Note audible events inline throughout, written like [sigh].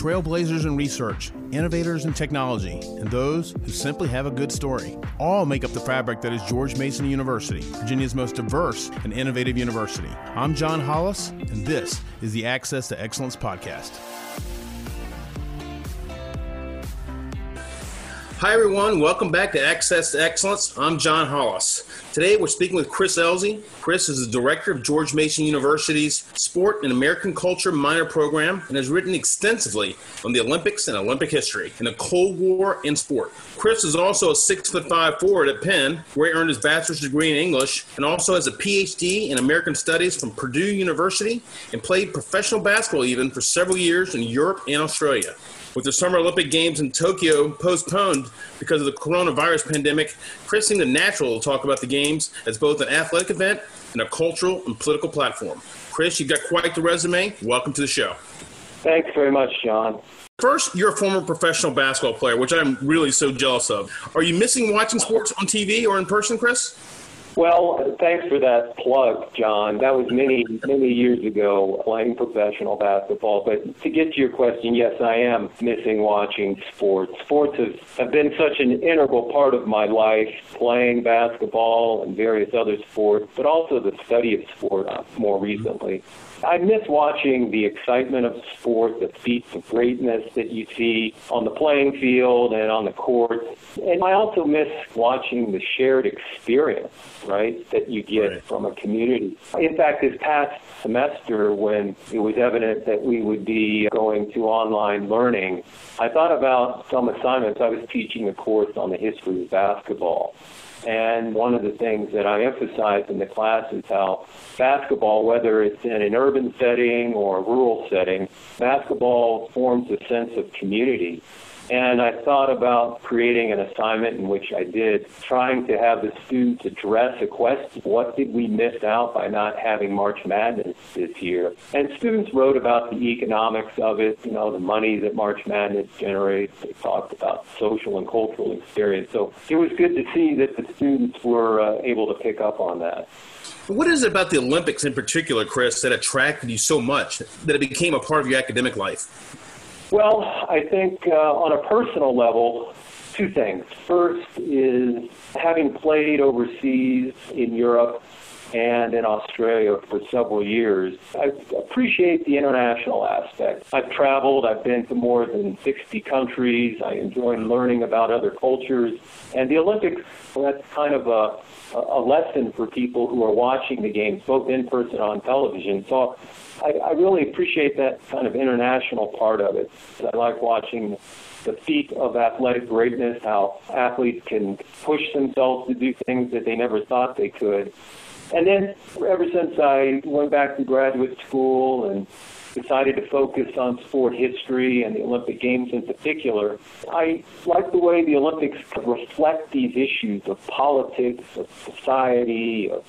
trailblazers in research, innovators in technology, and those who simply have a good story. All make up the fabric that is George Mason University, Virginia's most diverse and innovative university. I'm John Hollis, and this is the Access to Excellence podcast. Hi, everyone. Welcome back to Access to Excellence. I'm John Hollis. Today, we're speaking with Chris Elzey. Chris is the director of George Mason University's Sport and American Culture minor program and has written extensively on the Olympics and Olympic history and the Cold War in sport. Chris is also a six foot five forward at Penn, where he earned his bachelor's degree in English and also has a PhD in American Studies from Purdue University and played professional basketball even for several years in Europe and Australia. With the Summer Olympic Games in Tokyo postponed because of the coronavirus pandemic, Chris seemed natural to talk about the Games as both an athletic event and a cultural and political platform. Chris, you've got quite the resume. Welcome to the show. Thanks very much, John. First, you're a former professional basketball player, which I'm really so jealous of. Are you missing watching sports on TV or in person, Chris? Well, thanks for that plug, John. That was many, many years ago playing professional basketball. But to get to your question, yes, I am missing watching sports. Sports have, have been such an integral part of my life, playing basketball and various other sports, but also the study of sport uh, more recently. I miss watching the excitement of the sport, the feats of greatness that you see on the playing field and on the court. And I also miss watching the shared experience, right, that you get right. from a community. In fact, this past semester, when it was evident that we would be going to online learning, I thought about some assignments. I was teaching a course on the history of basketball. And one of the things that I emphasize in the class is how basketball, whether it's in an urban setting or rural setting, basketball forms a sense of community. And I thought about creating an assignment in which I did, trying to have the students address a question what did we miss out by not having March Madness this year? And students wrote about the economics of it, you know, the money that March Madness generates. They talked about social and cultural experience. So it was good to see that the students were uh, able to pick up on that. What is it about the Olympics in particular, Chris, that attracted you so much that it became a part of your academic life? Well, I think uh, on a personal level, two things. First is having played overseas in Europe and in Australia for several years, I appreciate the international aspect. I've traveled, I've been to more than 60 countries, I enjoy learning about other cultures, and the Olympics, well, that's kind of a, a lesson for people who are watching the games, both in person and on television. So I, I really appreciate that kind of international part of it. I like watching the feat of athletic greatness, how athletes can push themselves to do things that they never thought they could. And then ever since I went back to graduate school and decided to focus on sport history and the Olympic Games in particular, I like the way the Olympics reflect these issues of politics, of society, of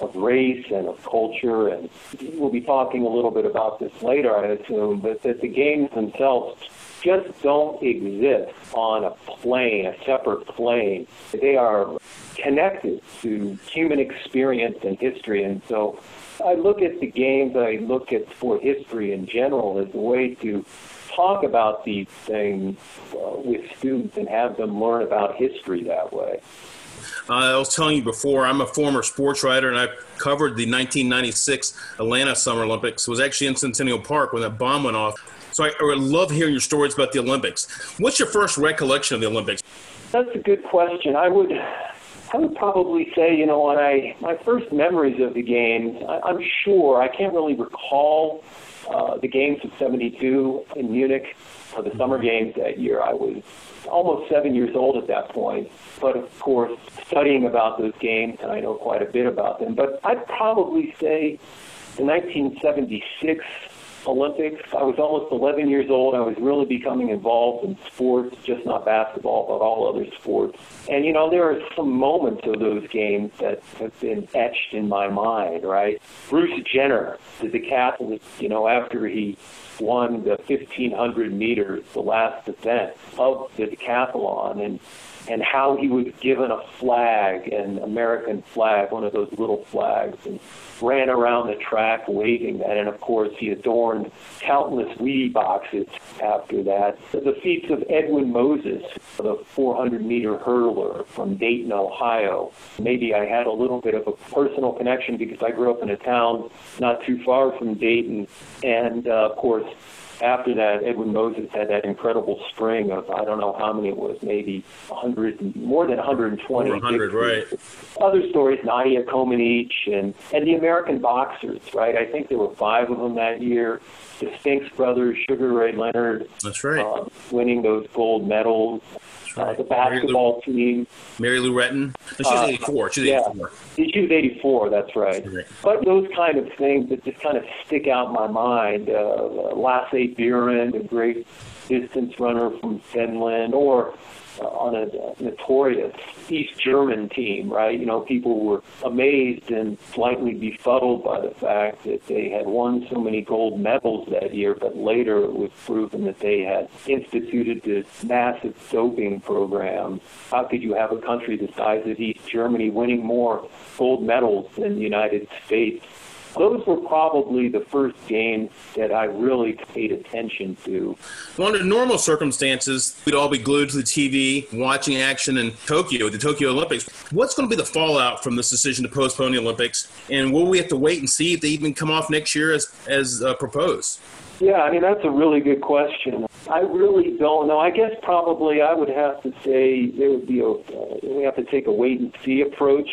of race and of culture, and we'll be talking a little bit about this later, I assume, but that the games themselves just don't exist on a plane, a separate plane. They are connected to human experience and history. And so I look at the games, I look at sport history in general as a way to talk about these things uh, with students and have them learn about history that way. Uh, I was telling you before, I'm a former sports writer, and I covered the 1996 Atlanta Summer Olympics. It was actually in Centennial Park when that bomb went off. So I, I love hearing your stories about the Olympics. What's your first recollection of the Olympics? That's a good question. I would, I would probably say, you know, when I my first memories of the games, I, I'm sure I can't really recall uh, the games of '72 in Munich for the summer games that year. I was almost seven years old at that point, but of course, studying about those games, and I know quite a bit about them. But I'd probably say the 1976 Olympics. I was almost 11 years old. I was really becoming involved in sports, just not basketball, but all other sports. And, you know, there are some moments of those games that have been etched in my mind, right? Bruce Jenner, the decathlete, you know, after he won the 1500 meters, the last event of the decathlon, and and how he was given a flag, an American flag, one of those little flags, and ran around the track waving that. And of course, he adorned countless Wheatie boxes after that. The feats of Edwin Moses, the 400 meter hurdler from Dayton, Ohio. Maybe I had a little bit of a personal connection because I grew up in a town not too far from Dayton. And uh, of course, after that, Edwin Moses had that incredible string of I don't know how many it was, maybe 100, more than 120. 100, right? Other stories, Nadia Comaneci and and the American boxers, right? I think there were five of them that year. The Spinks brothers, Sugar Ray Leonard, that's right, uh, winning those gold medals. Uh, the basketball Mary team. Mary Lou Retton. She's uh, 84. She's yeah, 84. She was 84, that's right. right. But those kind of things that just kind of stick out in my mind. Uh, Lasse Virén, a great distance runner from Finland, or uh, on a notorious East German team, right? You know, people were amazed and slightly befuddled by the fact that they had won so many gold medals that year, but later it was proven that they had instituted this massive doping program. How could you have a country the size of East Germany winning more gold medals than the United States? Those were probably the first games that I really paid attention to. Well, under normal circumstances, we'd all be glued to the TV watching action in Tokyo, the Tokyo Olympics. What's going to be the fallout from this decision to postpone the Olympics? And will we have to wait and see if they even come off next year as, as uh, proposed? Yeah, I mean, that's a really good question. I really don't know. I guess probably I would have to say there would be a, uh, we have to take a wait and see approach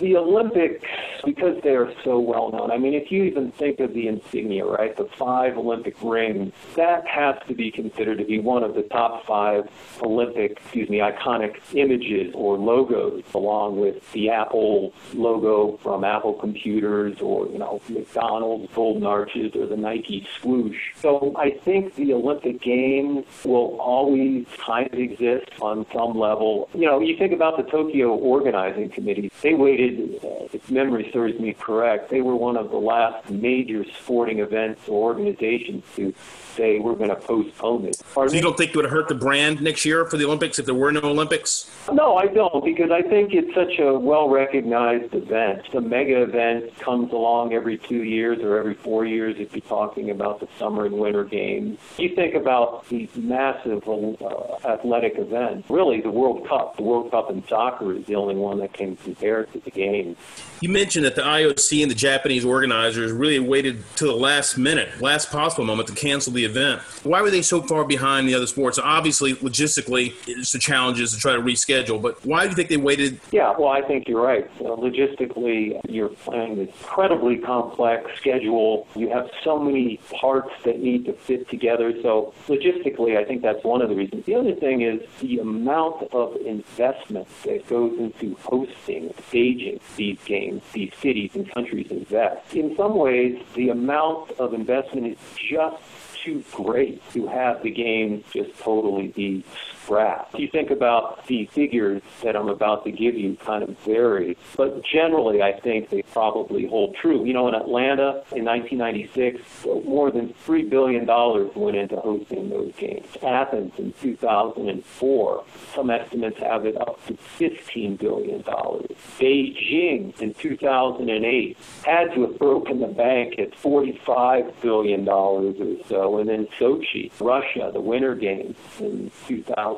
the Olympics, because they are so well known, I mean, if you even think of the insignia, right, the five Olympic rings, that has to be considered to be one of the top five Olympic, excuse me, iconic images or logos, along with the Apple logo from Apple computers or, you know, McDonald's Golden Arches or the Nike swoosh. So I think the Olympic Games will always kind of exist on some level. You know, you think about the Tokyo Organizing Committee, they waited uh, if memory serves me correct, they were one of the last major sporting events or organizations to say we're going to postpone it. so you don't think it would hurt the brand next year for the Olympics if there were no Olympics? No, I don't, because I think it's such a well-recognized event. The mega event comes along every two years or every four years if you're talking about the summer and winter games. You think about these massive uh, athletic events. Really, the World Cup, the World Cup in soccer is the only one that can compare to the games. You mentioned that the IOC and the Japanese organizers really waited to the last minute, last possible moment to cancel the event. Why were they so far behind the other sports? Obviously, logistically, it's the challenges to try to reschedule, but why do you think they waited? Yeah, well, I think you're right. logistically, you're playing this incredibly complex schedule. You have so many parts that need to fit together. So, logistically, I think that's one of the reasons. The other thing is the amount of investment that goes into hosting, staging these games, these cities and countries invest. In some ways, the amount of investment is just too great to have the game just totally be scrapped. You think about the figures that I'm about to give you kind of vary, but generally I think they probably hold true. You know, in Atlanta in 1996, more than $3 billion went into hosting those games. Athens in 2004, some estimates have it up to $15 billion. Beijing in 2008 had to have broken the bank at $45 billion or so and then Sochi, Russia, the Winter Games in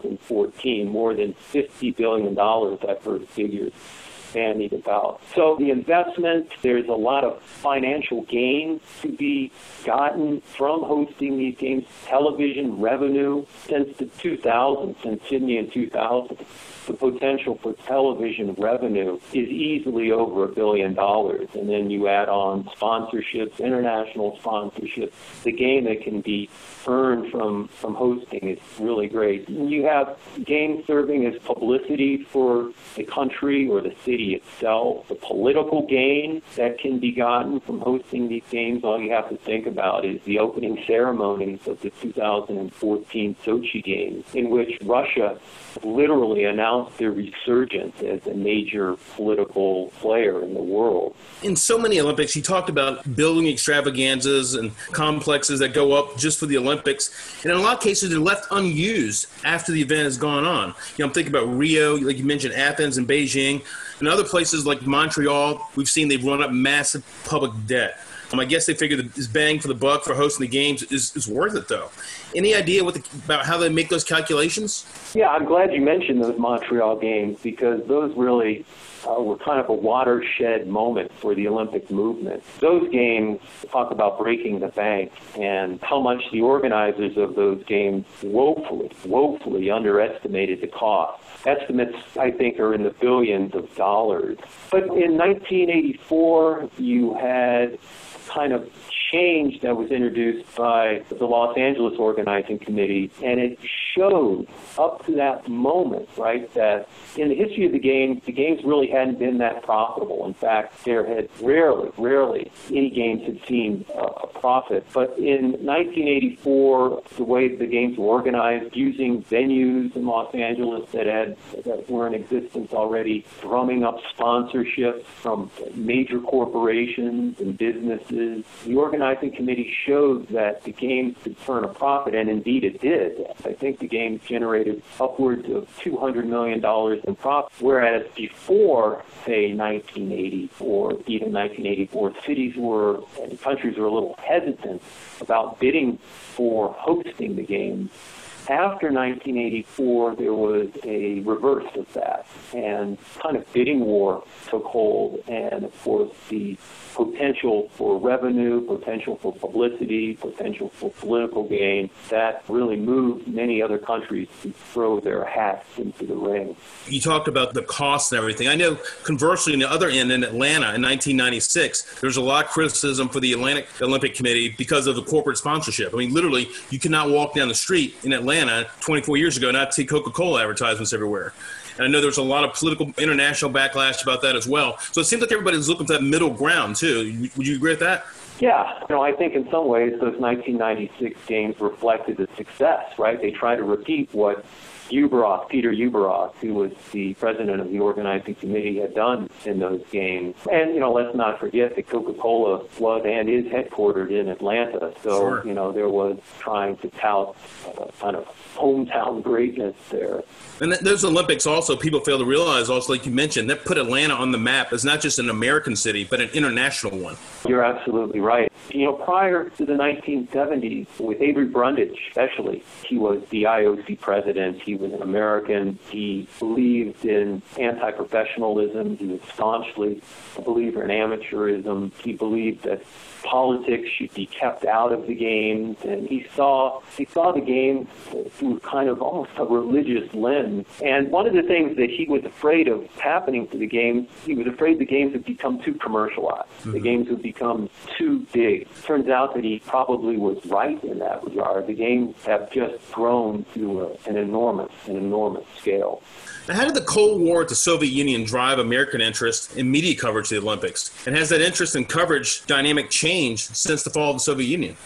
2014, more than $50 billion I've heard figures bandied about. So the investment, there's a lot of financial gain to be gotten from hosting these games. Television revenue since the 2000s, since Sydney in 2000, the potential for television revenue is easily over a billion dollars. And then you add on sponsorships, international sponsorships, the gain that can be earned from, from hosting is really great. You have games serving as publicity for the country or the city itself, the political gain that can be gotten from hosting these games. All you have to think about is the opening ceremonies of the 2014 Sochi Games, in which Russia literally announced their resurgence as a major political player in the world. In so many Olympics, you talked about building extravaganzas and complexes that go up just for the Olympics, and in a lot of cases, they're left unused after the event has gone on. You know, I'm thinking about Rio, like you mentioned, Athens and Beijing. and other places like Montreal, we've seen they've run up massive public debt. Um, I guess they figured this bang for the buck for hosting the games is, is worth it, though. Any idea what the, about how they make those calculations? Yeah, I'm glad you mentioned those Montreal games because those really uh, were kind of a watershed moment for the Olympic movement. Those games talk about breaking the bank and how much the organizers of those games woefully, woefully underestimated the cost. Estimates, I think, are in the billions of dollars. But in 1984, you had kind of change that was introduced by the Los Angeles Organizing Committee, and it showed up to that moment, right, that in the history of the games, the games really hadn't been that profitable. In fact, there had rarely, rarely any games had seen a profit. But in 1984, the way the games were organized, using venues in Los Angeles that had that were in existence already, drumming up sponsorships from major corporations and businesses, the organizing committee showed that the games could turn a profit, and indeed it did. I think the games generated upwards of $200 million in profit, whereas before, say, 1980 or even 1984, cities were and countries were a little hesitant about bidding for hosting the games after 1984, there was a reverse of that, and kind of bidding war took hold, and of course the potential for revenue, potential for publicity, potential for political gain, that really moved many other countries to throw their hats into the ring. You talked about the costs and everything. I know conversely, on the other end in Atlanta in 1996, there's a lot of criticism for the Atlantic Olympic Committee because of the corporate sponsorship. I mean, literally, you cannot walk down the street in Atlanta 24 years ago and not see Coca-Cola advertisements everywhere. And I know there's a lot of political international backlash about that as well. So it seems like everybody's looking for that middle ground too. Would you agree with that? Yeah, you know, I think in some ways those 1996 games reflected the success, right? They try to repeat what Ueberroth, Peter Ueberroth, who was the president of the organizing committee, had done in those games. And, you know, let's not forget that Coca-Cola was and is headquartered in Atlanta. So, sure. you know, there was trying to tout uh, kind of hometown [laughs] greatness there. And those Olympics also, people fail to realize, also, like you mentioned, that put Atlanta on the map as not just an American city, but an international one. You're absolutely right. You know, prior to the 1970s, with Avery Brundage especially, he was the IOC president. He was an American. He believed in anti-professionalism. He was staunchly a believer in amateurism. He believed that politics should be kept out of the games, and he saw he saw the games through kind of almost a religious lens. And one of the things that he was afraid of happening to the games, he was afraid the games would become too commercialized. Mm-hmm. The games would become too big. Turns out that he probably was right in that regard. The games have just grown to a, an enormous, an enormous scale. Now, how did the Cold War at the Soviet Union drive American interest in media coverage of the Olympics? And has that interest in coverage dynamic changed since the fall of the Soviet Union?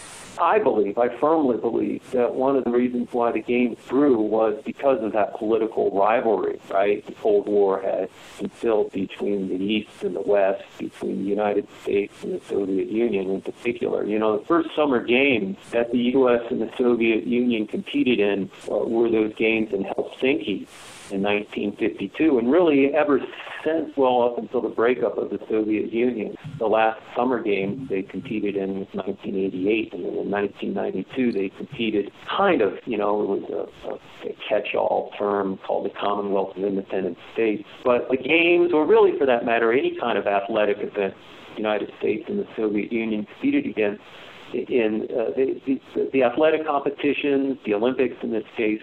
I believe, I firmly believe, that one of the reasons why the games grew was because of that political rivalry, right? The Cold War had instilled between the East and the West, between the United States and the Soviet Union in particular. You know, the first summer games that the U.S. and the Soviet Union competed in uh, were those games in Helsinki in 1952, and really ever since, well, up until the breakup of the Soviet Union. The last summer games they competed in was 1988, and then in 1992 they competed kind of, you know, it was a, a catch-all term called the Commonwealth of Independent States. But the games, or really for that matter, any kind of athletic event, the United States and the Soviet Union competed against in uh, the, the, the athletic competitions, the Olympics in this case,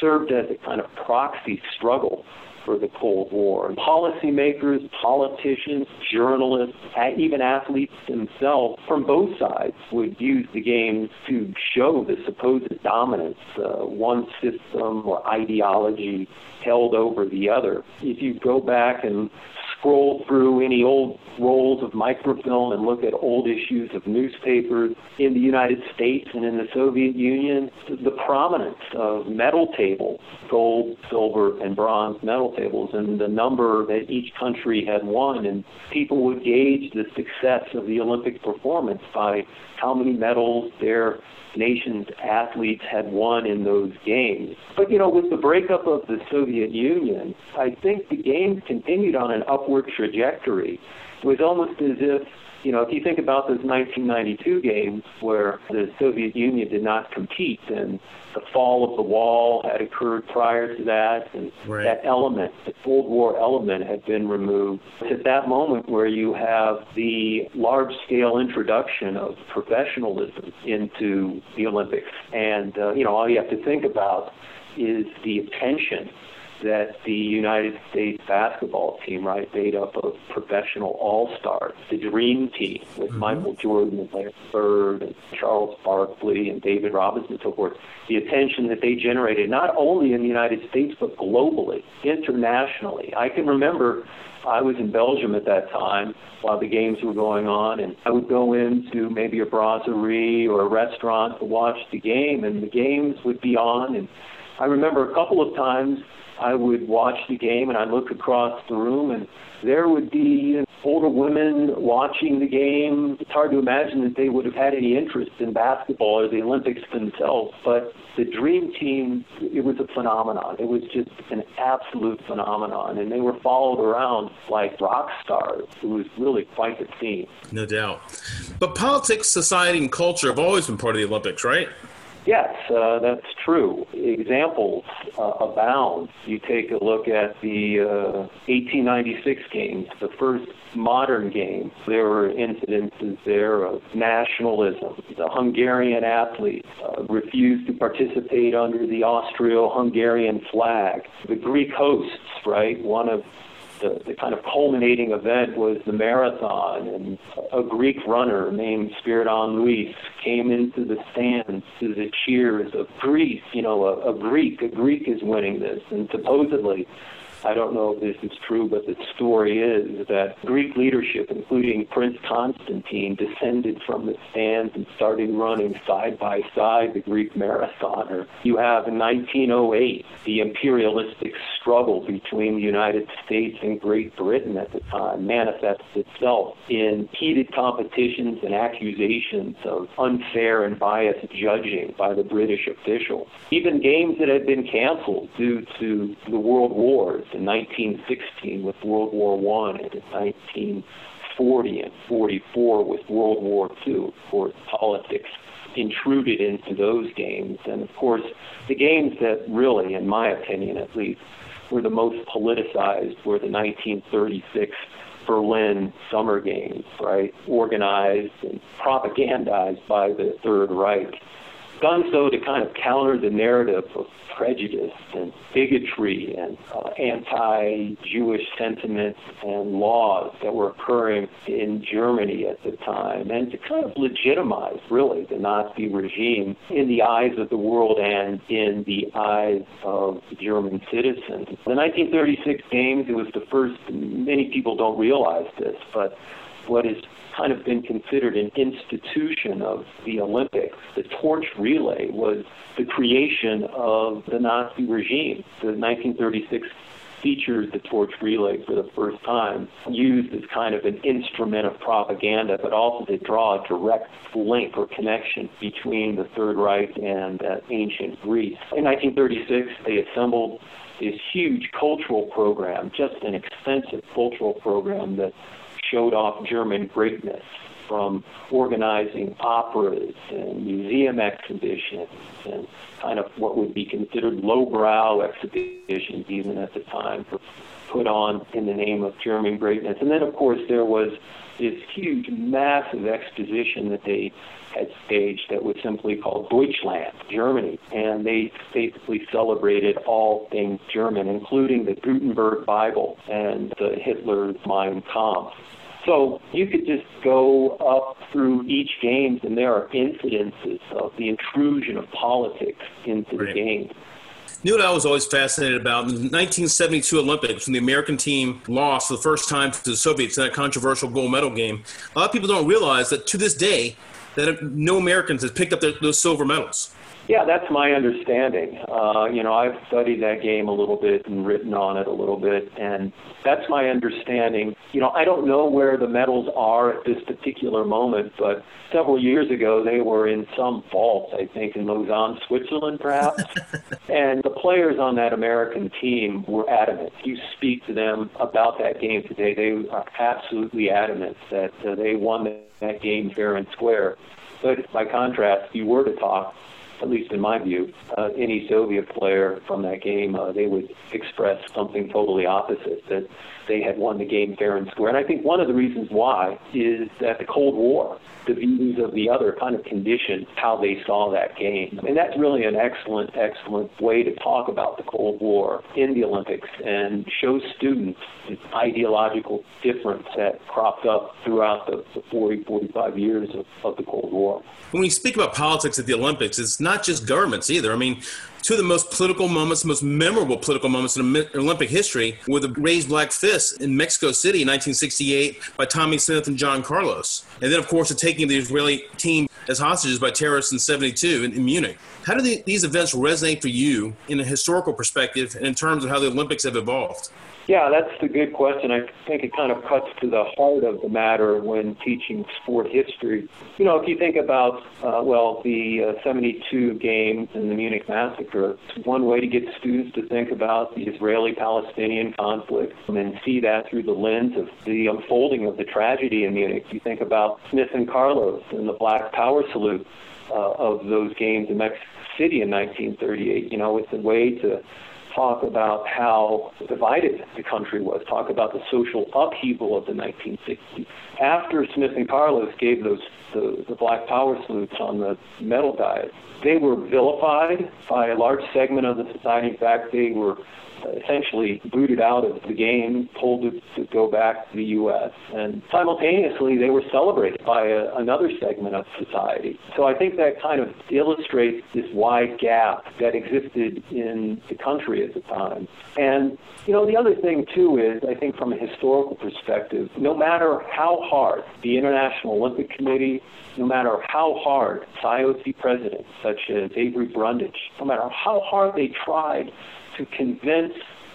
served as a kind of proxy struggle for the Cold War. And policymakers, politicians, journalists, even athletes themselves from both sides would use the games to show the supposed dominance. Uh, one system or ideology held over the other. If you go back and scroll through any old rolls of microfilm and look at old issues of newspapers in the United States and in the Soviet Union, the prominence of medal tables, gold, silver, and bronze medal tables, and the number that each country had won. And people would gauge the success of the Olympic performance by how many medals their nation's athletes had won in those games. But, you know, with the breakup of the Soviet Union, I think the games continued on an upward trajectory. It was almost as if you know, if you think about those 1992 games where the Soviet Union did not compete and the fall of the wall had occurred prior to that, and right. that element, the Cold War element, had been removed. It's at that moment where you have the large scale introduction of professionalism into the Olympics. And, uh, you know, all you have to think about is the attention that the United States basketball team, right, made up of professional all-stars, the dream team with mm-hmm. Michael Jordan and Larry Bird and Charles Barkley and David Robinson and so forth, the attention that they generated not only in the United States but globally, internationally. I can remember I was in Belgium at that time while the games were going on, and I would go into maybe a brasserie or a restaurant to watch the game, and the games would be on. And I remember a couple of times I would watch the game and I'd look across the room and there would be older women watching the game. It's hard to imagine that they would have had any interest in basketball or the Olympics themselves, but the dream team, it was a phenomenon. It was just an absolute phenomenon, and they were followed around like rock stars. It was really quite the scene. No doubt. But politics, society, and culture have always been part of the Olympics, right? Yes, uh, that's true. Examples uh, abound. You take a look at the uh, 1896 games, the first modern game. There were incidences there of nationalism. The Hungarian athletes uh, refused to participate under the Austro-Hungarian flag. The Greek hosts, right? One of the, the kind of culminating event was the marathon, and a Greek runner named Spyridon Louis came into the stands to the cheers of Greece. You know, a, a Greek, a Greek is winning this, and supposedly I don't know if this is true, but the story is that Greek leadership, including Prince Constantine, descended from the stands and started running side by side the Greek marathoner. You have in 1908 the imperialistic struggle between the United States and Great Britain at the time manifests itself in heated competitions and accusations of unfair and biased judging by the British officials. Even games that had been canceled due to the world wars in 1916 with World War One and in 1940 and 44 with World War II. Of course, politics intruded into those games. And of course, the games that really, in my opinion at least, were the most politicized were the 1936 Berlin Summer Games, right? Organized and propagandized by the Third Reich done so to kind of counter the narrative of prejudice and bigotry and uh, anti-Jewish sentiments and laws that were occurring in Germany at the time, and to kind of legitimize, really, the Nazi regime in the eyes of the world and in the eyes of German citizens. The 1936 Games, it was the first, many people don't realize this, but what has kind of been considered an institution of the Olympics. The torch relay was the creation of the Nazi regime. The 1936 features the torch relay for the first time, used as kind of an instrument of propaganda, but also to draw a direct link or connection between the Third Reich and uh, ancient Greece. In 1936, they assembled this huge cultural program, just an extensive cultural program that showed off German greatness from organizing operas and museum exhibitions and kind of what would be considered lowbrow exhibitions even at the time put on in the name of German greatness. And then, of course, there was this huge, massive exposition that they had staged that was simply called Deutschland, Germany. And they basically celebrated all things German, including the Gutenberg Bible and the Hitler's Mein Kampf. So you could just go up through each games, and there are incidences of the intrusion of politics into right. the game. You know what I was always fascinated about? In the 1972 Olympics, when the American team lost for the first time to the Soviets in that controversial gold medal game, a lot of people don't realize that to this day, that no Americans has picked up their, those silver medals. Yeah, that's my understanding. Uh, you know, I've studied that game a little bit and written on it a little bit, and that's my understanding. You know, I don't know where the medals are at this particular moment, but several years ago they were in some vault, I think, in Lausanne, Switzerland, perhaps. [laughs] and the players on that American team were adamant. You speak to them about that game today, they are absolutely adamant that uh, they won that game fair and square. But by contrast, you were to talk at least in my view, uh, any Soviet player from that game, uh, they would express something totally opposite, that they had won the game fair and square. And I think one of the reasons why is that the Cold War, the views of the other kind of conditioned how they saw that game. And that's really an excellent, excellent way to talk about the Cold War in the Olympics and show students the ideological difference that cropped up throughout the, the 40, 45 years of, of the Cold War. When we speak about politics at the Olympics, it's not just governments either. I mean, two of the most political moments, most memorable political moments in Olympic history were the raised black fist in Mexico City in 1968 by Tommie Smith and John Carlos. And then, of course, the taking of the Israeli team as hostages by terrorists in 72 in, in Munich. How do the, these events resonate for you in a historical perspective and in terms of how the Olympics have evolved? Yeah, that's a good question. I think it kind of cuts to the heart of the matter when teaching sport history. You know, if you think about, uh, well, the uh, 72 games and the Munich massacre, it's one way to get students to think about the Israeli Palestinian conflict and then see that through the lens of the unfolding of the tragedy in Munich. You think about Smith and Carlos and the Black Power salute uh, of those games in Mexico City in 1938. You know, it's a way to talk about how divided the country was, talk about the social upheaval of the 1960s. After Smith and Carlos gave those the, the Black Power salutes on the medal dais, they were vilified by a large segment of the society. In fact, they were essentially booted out of the game, told to, go back to the U.S. And simultaneously, they were celebrated by a, another segment of society. So I think that kind of illustrates this wide gap that existed in the country at the time. And, you know, the other thing, too, is I think from a historical perspective, no matter how hard the International Olympic Committee, no matter how hard IOC presidents such as Avery Brundage, no matter how hard they tried to convince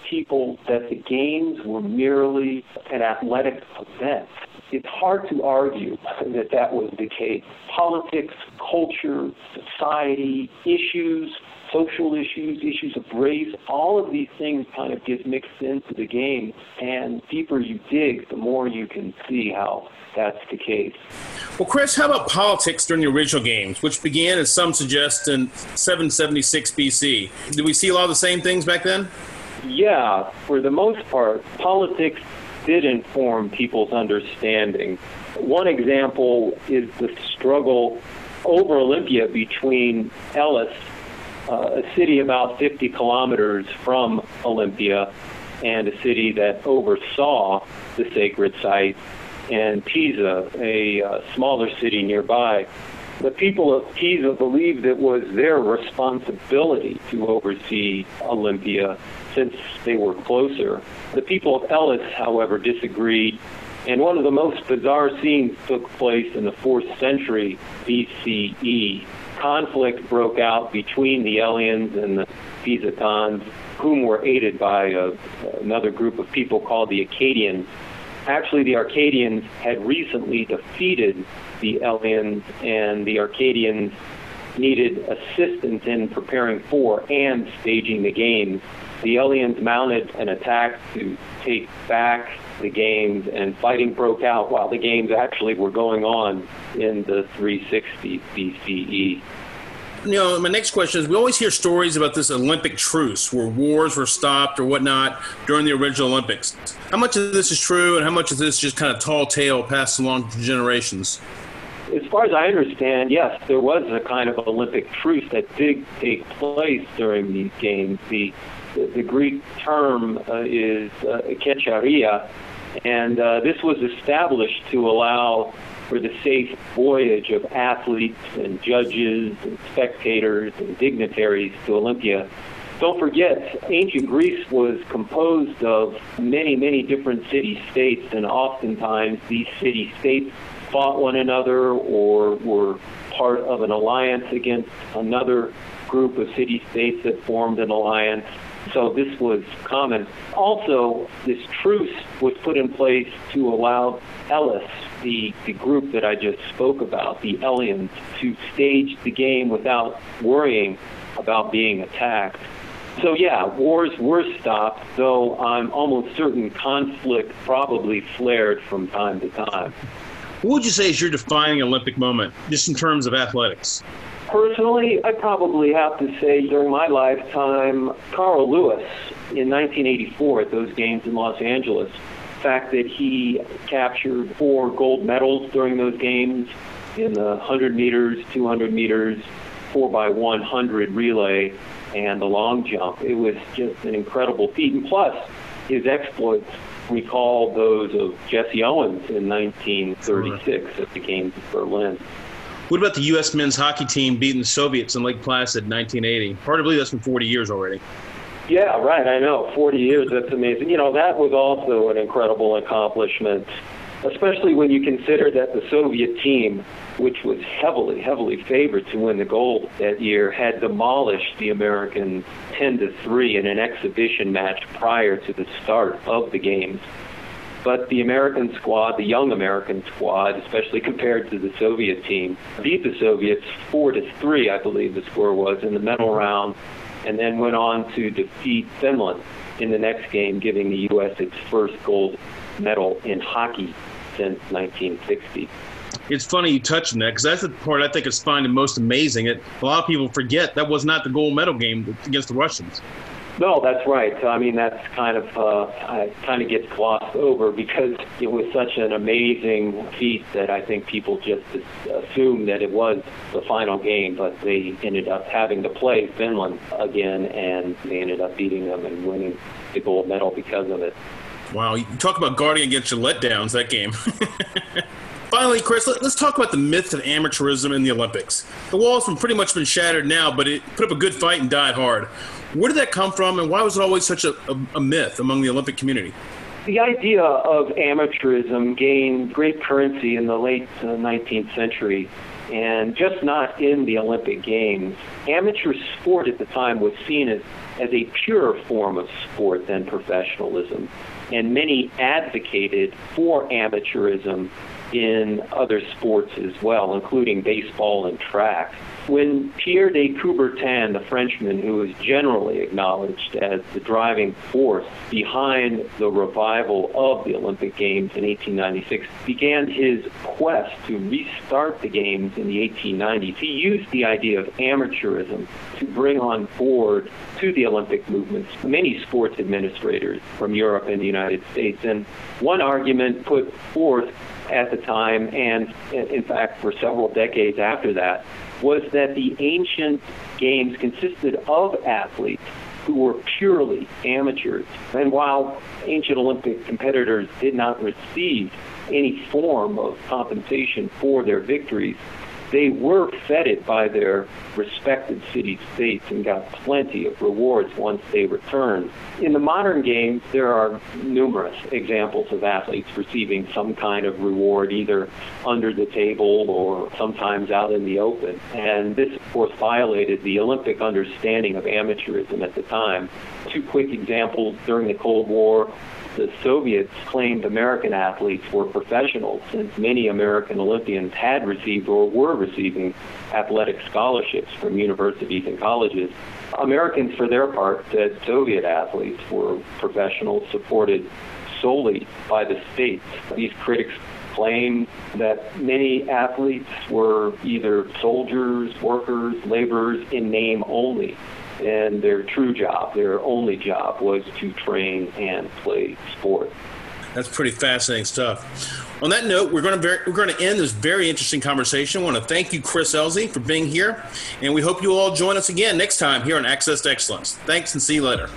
people that the games were merely an athletic event. It's hard to argue that that was the case. Politics, culture, society, issues, social issues, issues of race, all of these things kind of get mixed into the game. And deeper you dig, the more you can see how that's the case. Well, Chris, how about politics during the original games, which began, as some suggest, in 776 BC? Did we see a lot of the same things back then? Yeah, for the most part, politics did inform people's understanding. One example is the struggle over Olympia between Elis, uh, a city about 50 kilometers from Olympia, and a city that oversaw the sacred site, and Pisa, a uh, smaller city nearby. The people of Pisa believed it was their responsibility to oversee Olympia since they were closer. The people of Elis, however, disagreed, and one of the most bizarre scenes took place in the 4th century BCE. Conflict broke out between the Eleans and the Pisatans, whom were aided by a, another group of people called the Arcadians actually the Arcadians had recently defeated the Eleans, and the Arcadians needed assistance in preparing for and staging the games. The Eleans mounted an attack to take back the games, and fighting broke out while the games actually were going on in the 360 BCE you know, my next question is: We always hear stories about this Olympic truce, where wars were stopped or whatnot during the original Olympics. How much of this is true, and how much of this is just kind of tall tale passed along to generations? As far as I understand, yes, there was a kind of Olympic truce that did take place during these games. The the, Greek term uh, is uh, kecharia, and uh, this was established to allow for the safe voyage of athletes and judges and spectators and dignitaries to Olympia. Don't forget, ancient Greece was composed of many, many different city states, and oftentimes these city states fought one another or were part of an alliance against another group of city states that formed an alliance. So this was common. Also, this truce was put in place to allow Elis, the, the group that I just spoke about, the Eleans, to stage the game without worrying about being attacked. So yeah, wars were stopped, though I'm almost certain conflict probably flared from time to time. What would you say is your defining Olympic moment, just in terms of athletics? Personally, I probably have to say during my lifetime, Carl Lewis in 1984 at those games in Los Angeles. The fact that he captured four gold medals during those games in the 100 meters, 200 meters, 4 by 100 relay, and the long jump. It was just an incredible feat. And plus, his exploits recall those of Jesse Owens in 1936 at the Games of Berlin. What about the U.S. men's hockey team beating the Soviets in Lake Placid in 1980? Hard to believe that's been 40 years already. Yeah, right. I know. 40 years. That's amazing. You know, that was also an incredible accomplishment, especially when you consider that the Soviet team, which was heavily, heavily favored to win the gold that year, had demolished the American 10 to 3 in an exhibition match prior to the start of the games. But the American squad, the young American squad, especially compared to the Soviet team, beat the Soviets 4 to 3, I believe the score was, in the medal round and then went on to defeat Finland in the next game, giving the U.S. its first gold medal in hockey since 1960. It's funny you touch on that because that's the part I think is finding most amazing. That a lot of people forget that was not the gold medal game against the Russians. No, that's right. I mean, that's kind of uh, kind of gets glossed over because it was such an amazing feat that I think people just assumed that it was the final game, but they ended up having to play Finland again, and they ended up beating them and winning the gold medal because of it. Wow, you talk about guarding against your letdowns that game. [laughs] Finally, Chris, let, us talk about the myth of amateurism in the Olympics. The wall's been pretty much been shattered now, but it put up a good fight and died hard. Where did that come from, and why was it always such a, a, a myth among the Olympic community? The idea of amateurism gained great currency in the late uh, 19th century, and just not in the Olympic Games. Amateur sport at the time was seen as, as a purer form of sport than professionalism, and many advocated for amateurism in other sports as well, including baseball and track. When Pierre de Coubertin, the Frenchman who is generally acknowledged as the driving force behind the revival of the Olympic Games in 1896, began his quest to restart the Games in the 1890s, he used the idea of amateurism to bring on board to the Olympic movements many sports administrators from Europe and the United States. And one argument put forth at the time, and in fact for several decades after that, was that the ancient games consisted of athletes who were purely amateurs. And while ancient Olympic competitors did not receive any form of compensation for their victories, they were feted by their respected city states and got plenty of rewards once they returned. In the modern games, there are numerous examples of athletes receiving some kind of reward, either under the table or sometimes out in the open. And this, of course, violated the Olympic understanding of amateurism at the time. Two quick examples during the Cold War the Soviets claimed American athletes were professionals, since many American Olympians had received or were receiving athletic scholarships from universities and colleges. Americans, for their part, said Soviet athletes were professionals supported solely by the states. These critics claimed that many athletes were either soldiers, workers, laborers in name only and their true job, their only job, was to train and play sport. That's pretty fascinating stuff. On that note, we're going to we're going to end this very interesting conversation. I want to thank you, Chris Elzey, for being here, and we hope you all join us again next time here on Access to Excellence. Thanks, and see you later.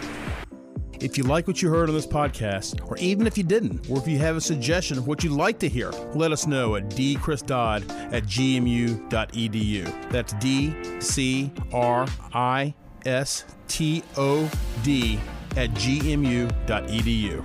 If you like what you heard on this podcast, or even if you didn't, or if you have a suggestion of what you'd like to hear, let us know at dchrisdodd at gmu.edu. That's D C R I S T O D at gmu.edu.